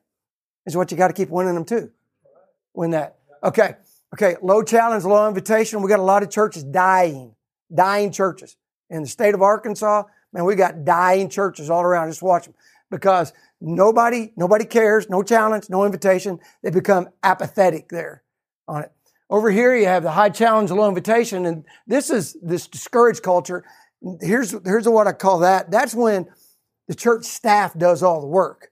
[SPEAKER 2] is what you got to keep winning them to. Win that. Okay. Okay. Low challenge, low invitation. We got a lot of churches dying dying churches. In the state of Arkansas, man, we got dying churches all around. Just watch them because nobody, nobody cares, no challenge, no invitation. They become apathetic there on it. Over here, you have the high challenge, low invitation, and this is this discouraged culture. Here's here's what I call that. That's when the church staff does all the work.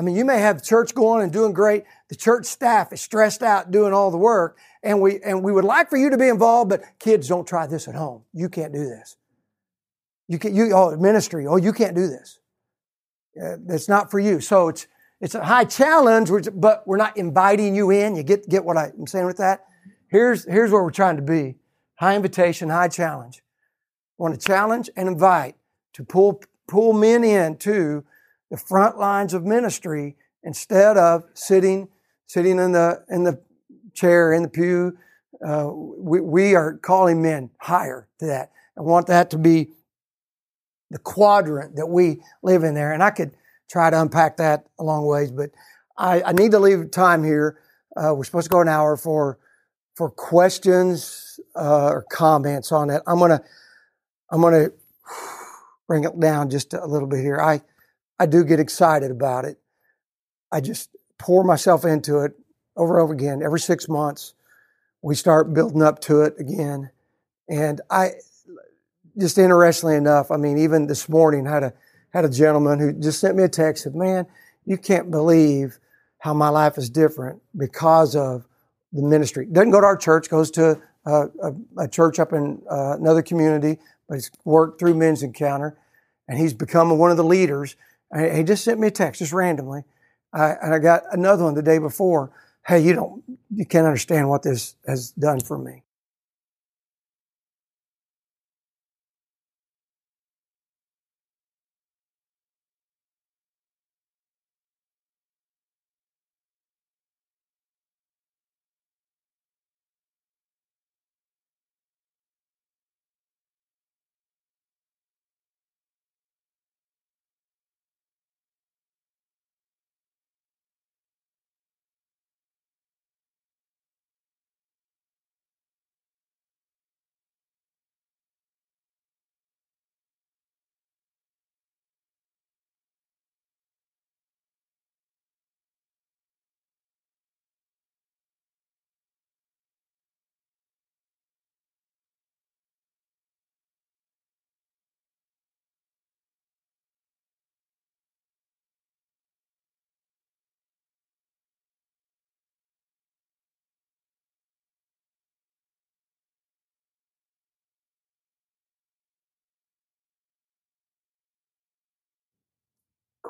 [SPEAKER 2] I mean, you may have church going and doing great. The church staff is stressed out doing all the work, and we and we would like for you to be involved, but kids don't try this at home. You can't do this. You can you oh ministry. Oh, you can't do this. Uh, it's not for you. So it's it's a high challenge, but we're not inviting you in. You get get what I'm saying with that. Here's here's where we're trying to be: high invitation, high challenge. want to challenge and invite to pull pull men into the front lines of ministry instead of sitting sitting in the in the chair in the pew. Uh, we, we are calling men higher to that. I want that to be the quadrant that we live in there. And I could try to unpack that a long ways, but I, I need to leave time here. Uh, we're supposed to go an hour for for questions uh, or comments on it. I'm gonna I'm gonna bring it down just a little bit here. I I do get excited about it. I just pour myself into it over and over again. Every six months, we start building up to it again. And I, just interestingly enough, I mean, even this morning, had a had a gentleman who just sent me a text. Said, "Man, you can't believe how my life is different because of the ministry. Doesn't go to our church, goes to a, a, a church up in uh, another community, but he's worked through Men's Encounter, and he's become one of the leaders. He just sent me a text, just randomly. I, and I got another one the day before. Hey, you don't, you can't understand what this has done for me.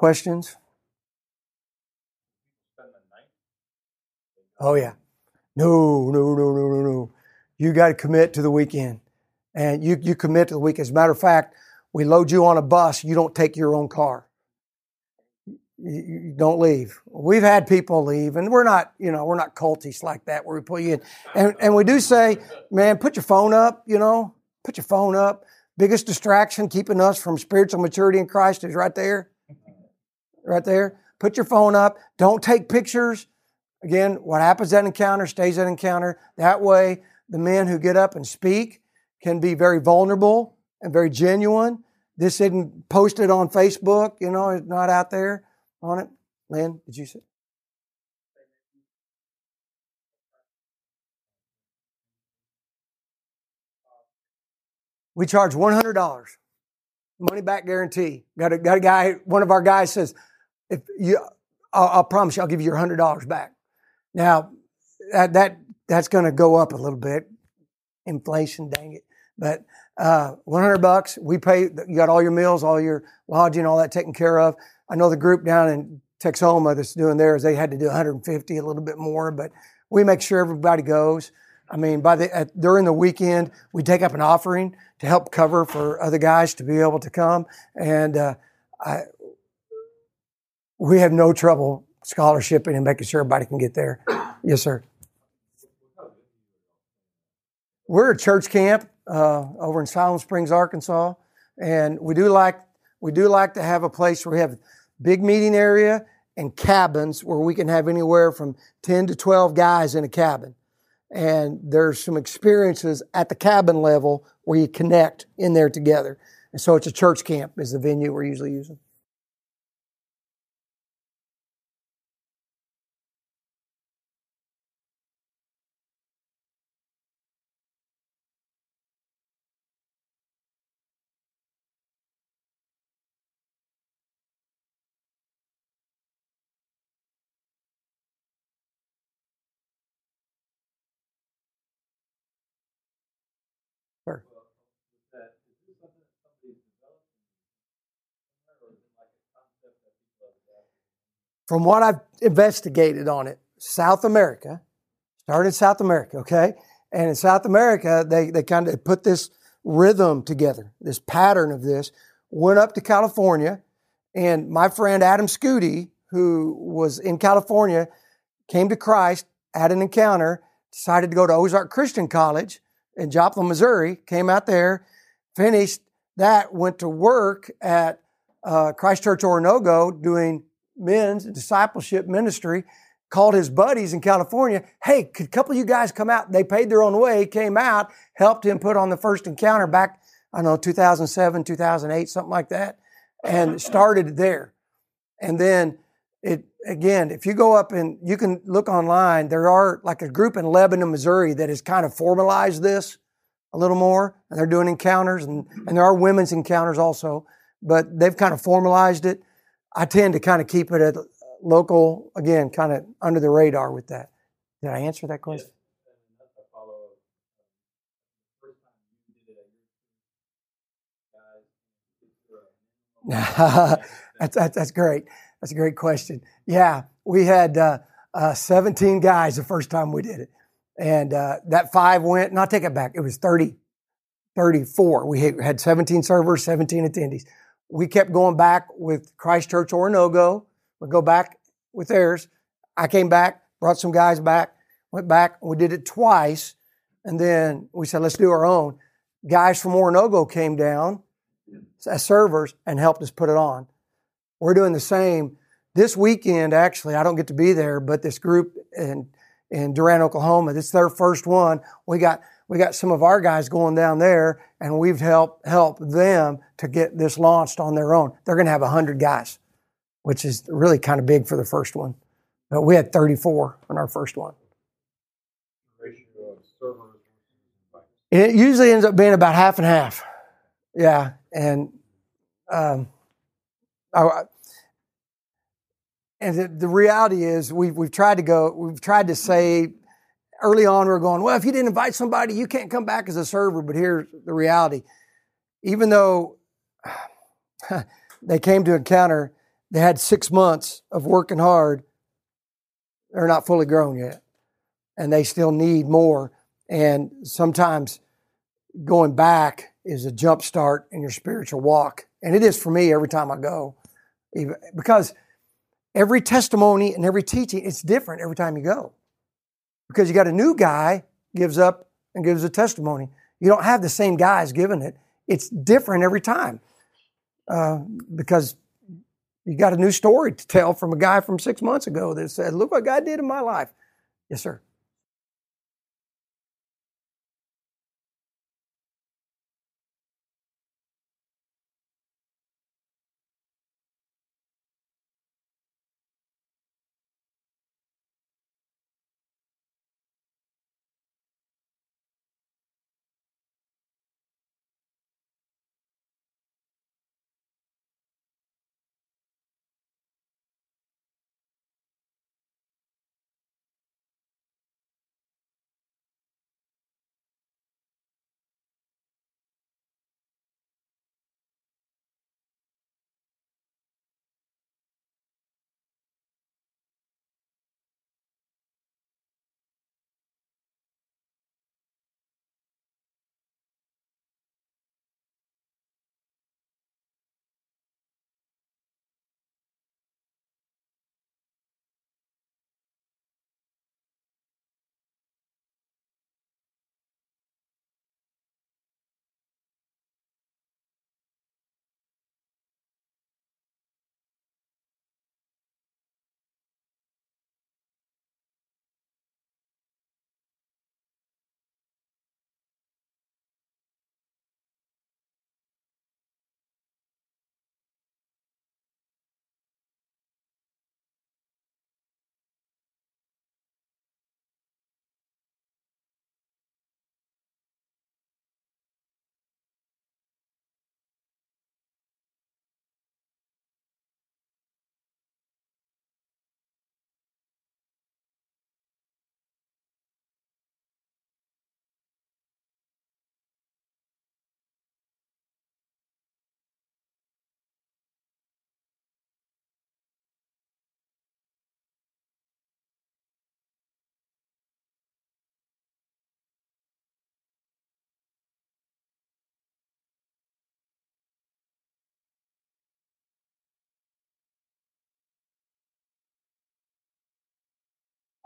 [SPEAKER 2] Questions? Oh yeah. No, no, no, no, no, no. You got to commit to the weekend, and you you commit to the weekend. As a matter of fact, we load you on a bus. You don't take your own car. You, you don't leave. We've had people leave, and we're not, you know, we're not cultish like that where we put you in. And and we do say, man, put your phone up. You know, put your phone up. Biggest distraction keeping us from spiritual maturity in Christ is right there. Right there. Put your phone up. Don't take pictures. Again, what happens at encounter stays at encounter. That way, the men who get up and speak can be very vulnerable and very genuine. This isn't posted on Facebook, you know, it's not out there on it. Lynn, did you say? We charge $100, money back guarantee. Got a, got a guy, one of our guys says, if you, I'll, I'll promise you, I'll give you your $100 back. Now, that, that that's going to go up a little bit. Inflation, dang it. But uh, 100 bucks, we pay, you got all your meals, all your lodging, all that taken care of. I know the group down in Texoma that's doing theirs, they had to do 150, a little bit more, but we make sure everybody goes. I mean, by the at, during the weekend, we take up an offering to help cover for other guys to be able to come, and uh, I, we have no trouble scholarshiping and making sure everybody can get there. Yes, sir. We're a church camp uh, over in Siloam Springs, Arkansas, and we do like we do like to have a place where we have big meeting area and cabins where we can have anywhere from ten to twelve guys in a cabin. And there's some experiences at the cabin level where you connect in there together. And so it's a church camp is the venue we're usually using. Sure. From what I've investigated on it, South America, started South America, okay? And in South America, they, they kind of put this rhythm together, this pattern of this, went up to California, and my friend Adam Scooty, who was in California, came to Christ, had an encounter, decided to go to Ozark Christian College in Joplin, Missouri, came out there, finished that, went to work at uh, Christ Church Oronogo doing men's discipleship ministry, called his buddies in California, hey, could a couple of you guys come out? They paid their own way, came out, helped him put on the first encounter back, I don't know, 2007, 2008, something like that, and started there. And then it, again, if you go up and you can look online, there are like a group in Lebanon, Missouri that has kind of formalized this a little more, and they're doing encounters, and, and there are women's encounters also, but they've kind of formalized it. I tend to kind of keep it at local, again, kind of under the radar with that. Did I answer that question? that's, that's, that's great. That's a great question. Yeah, we had uh, uh, 17 guys the first time we did it. And uh, that five went, and I'll take it back. It was 30, 34. We had 17 servers, 17 attendees. We kept going back with Christ Church Oronogo. We go back with theirs. I came back, brought some guys back, went back. We did it twice. And then we said, let's do our own. Guys from Oronogo came down as servers and helped us put it on. We're doing the same this weekend. Actually, I don't get to be there, but this group in in Durant, Oklahoma, this is their first one. We got we got some of our guys going down there, and we've helped help them to get this launched on their own. They're going to have hundred guys, which is really kind of big for the first one. But we had 34 on our first one. It usually ends up being about half and half. Yeah, and um, I, and the, the, reality is we've, we've tried to go, we've tried to say early on, we are going, well, if you didn't invite somebody, you can't come back as a server. But here's the reality. Even though they came to encounter, they had six months of working hard. They're not fully grown yet. and they still need more. And sometimes going back is a jump start in your spiritual walk. And it is for me every time I go, because every testimony and every teaching, it's different every time you go. Because you got a new guy gives up and gives a testimony. You don't have the same guys giving it. It's different every time uh, because you got a new story to tell from a guy from six months ago that said, "Look what God did in my life." Yes, sir.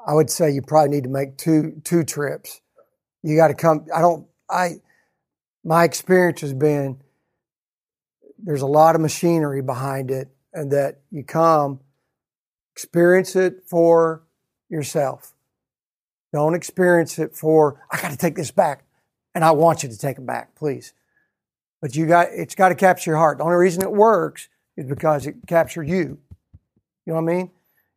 [SPEAKER 2] I would say you probably need to make two two trips. You got to come. I don't. I my experience has been there's a lot of machinery behind it, and that you come experience it for yourself. Don't experience it for I got to take this back, and I want you to take it back, please. But you got it's got to capture your heart. The only reason it works is because it captured you. You know what I mean?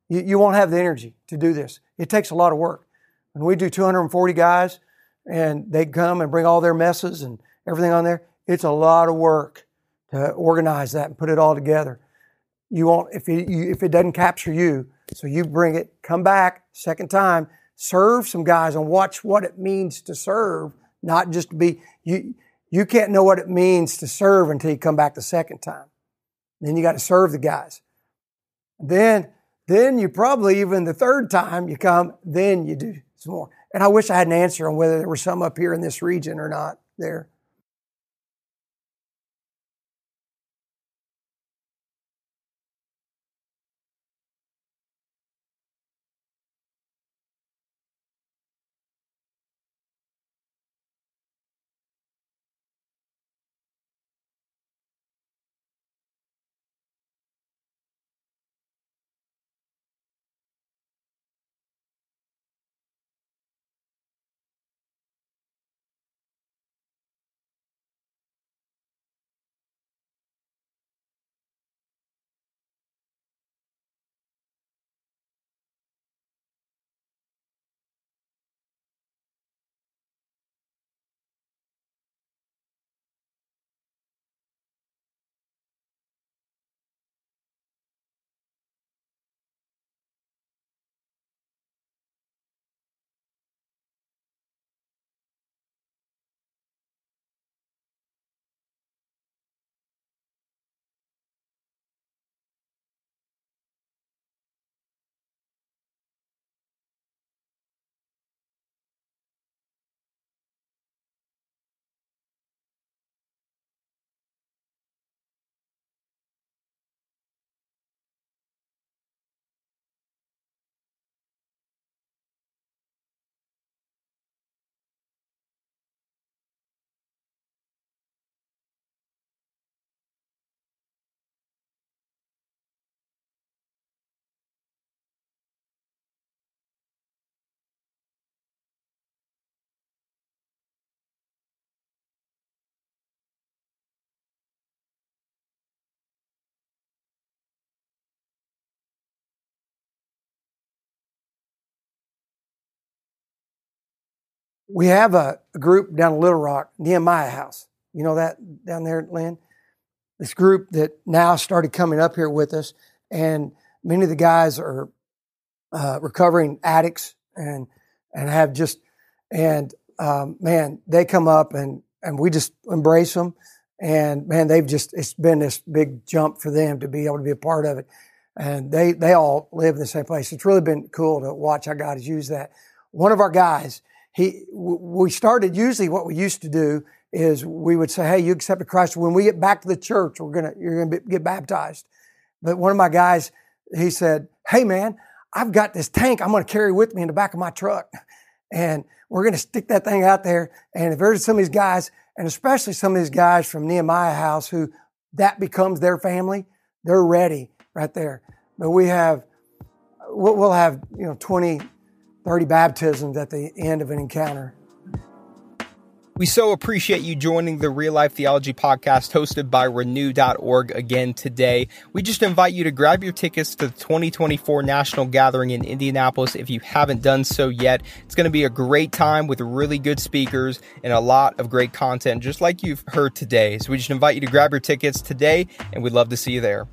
[SPEAKER 2] You, you won't have the energy to do this. It takes a lot of work. When we do 240 guys and they come and bring all their messes and everything on there, it's a lot of work to organize that and put it all together. You won't if it, you, if it doesn't capture you. So you bring it, come back second time, serve some guys and watch what it means to serve, not just to be you. You can't know what it means to serve until you come back the second time. Then you got to serve the guys. Then then you probably, even the third time you come, then you do some more. And I wish I had an answer on whether there were some up here in this region or not there. We have a, group down in Little Rock, Nehemiah House. You know that down there, Lynn? This group that now started coming up here with us, and many of the guys are uh, recovering addicts and and have just and um, man, they come up and and we just embrace them. And man, they've just it's been this big jump for them to be able to be a part of it. And they they all live in the same place. It's really been cool to watch how God has used that. One of our guys, he we started usually what we used to do is we would say, "Hey, you accepted Christ. When we get back to the church, we're gonna you're gonna be, get baptized." But one of my guys, he said, "Hey, man, I've got this tank I'm gonna carry with me in the back of my truck." and we're going to stick that thing out there. And if there's some of these guys, and especially some of these guys from Nehemiah House who that becomes their family, they're ready right there. But we have, we'll have, you know, 20, 30 baptisms at the end of an encounter.
[SPEAKER 1] We so appreciate you joining the Real Life Theology podcast hosted by renew.org again today. We just invite you to grab your tickets to the 2024 National Gathering in Indianapolis if you haven't done so yet. It's going to be a great time with really good speakers and a lot of great content, just like you've heard today. So we just invite you to grab your tickets today, and we'd love to see you there.